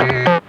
Bye.